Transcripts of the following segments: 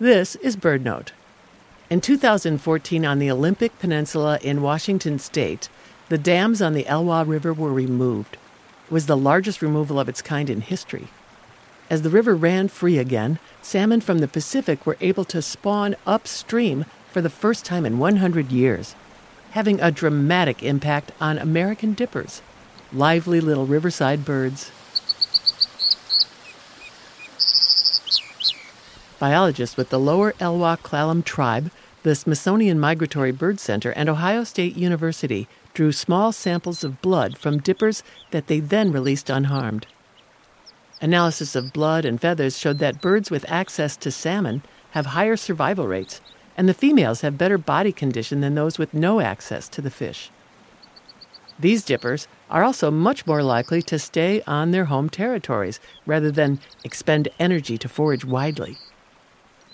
This is Bird Note. In 2014, on the Olympic Peninsula in Washington state, the dams on the Elwha River were removed. It was the largest removal of its kind in history. As the river ran free again, salmon from the Pacific were able to spawn upstream for the first time in 100 years, having a dramatic impact on American dippers, lively little riverside birds. Biologists with the Lower Elwha Klallam tribe, the Smithsonian Migratory Bird Center, and Ohio State University drew small samples of blood from dippers that they then released unharmed. Analysis of blood and feathers showed that birds with access to salmon have higher survival rates, and the females have better body condition than those with no access to the fish. These dippers are also much more likely to stay on their home territories rather than expend energy to forage widely.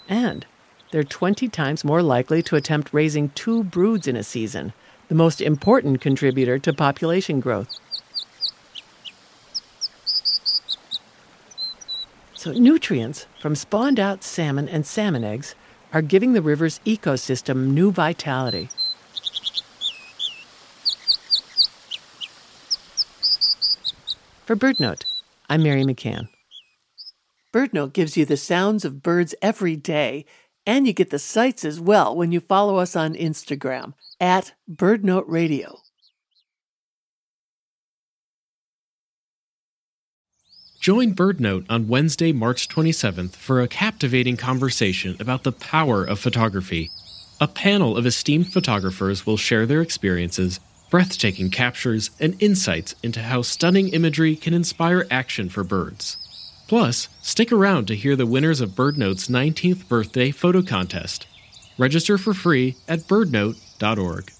And they're 20 times more likely to attempt raising two broods in a season, the most important contributor to population growth. So, nutrients from spawned out salmon and salmon eggs are giving the river's ecosystem new vitality. For BirdNote, I'm Mary McCann. BirdNote gives you the sounds of birds every day, and you get the sights as well when you follow us on Instagram at BirdNote Radio. Join BirdNote on Wednesday, March 27th for a captivating conversation about the power of photography. A panel of esteemed photographers will share their experiences, breathtaking captures, and insights into how stunning imagery can inspire action for birds. Plus, stick around to hear the winners of BirdNote's 19th birthday photo contest. Register for free at birdnote.org.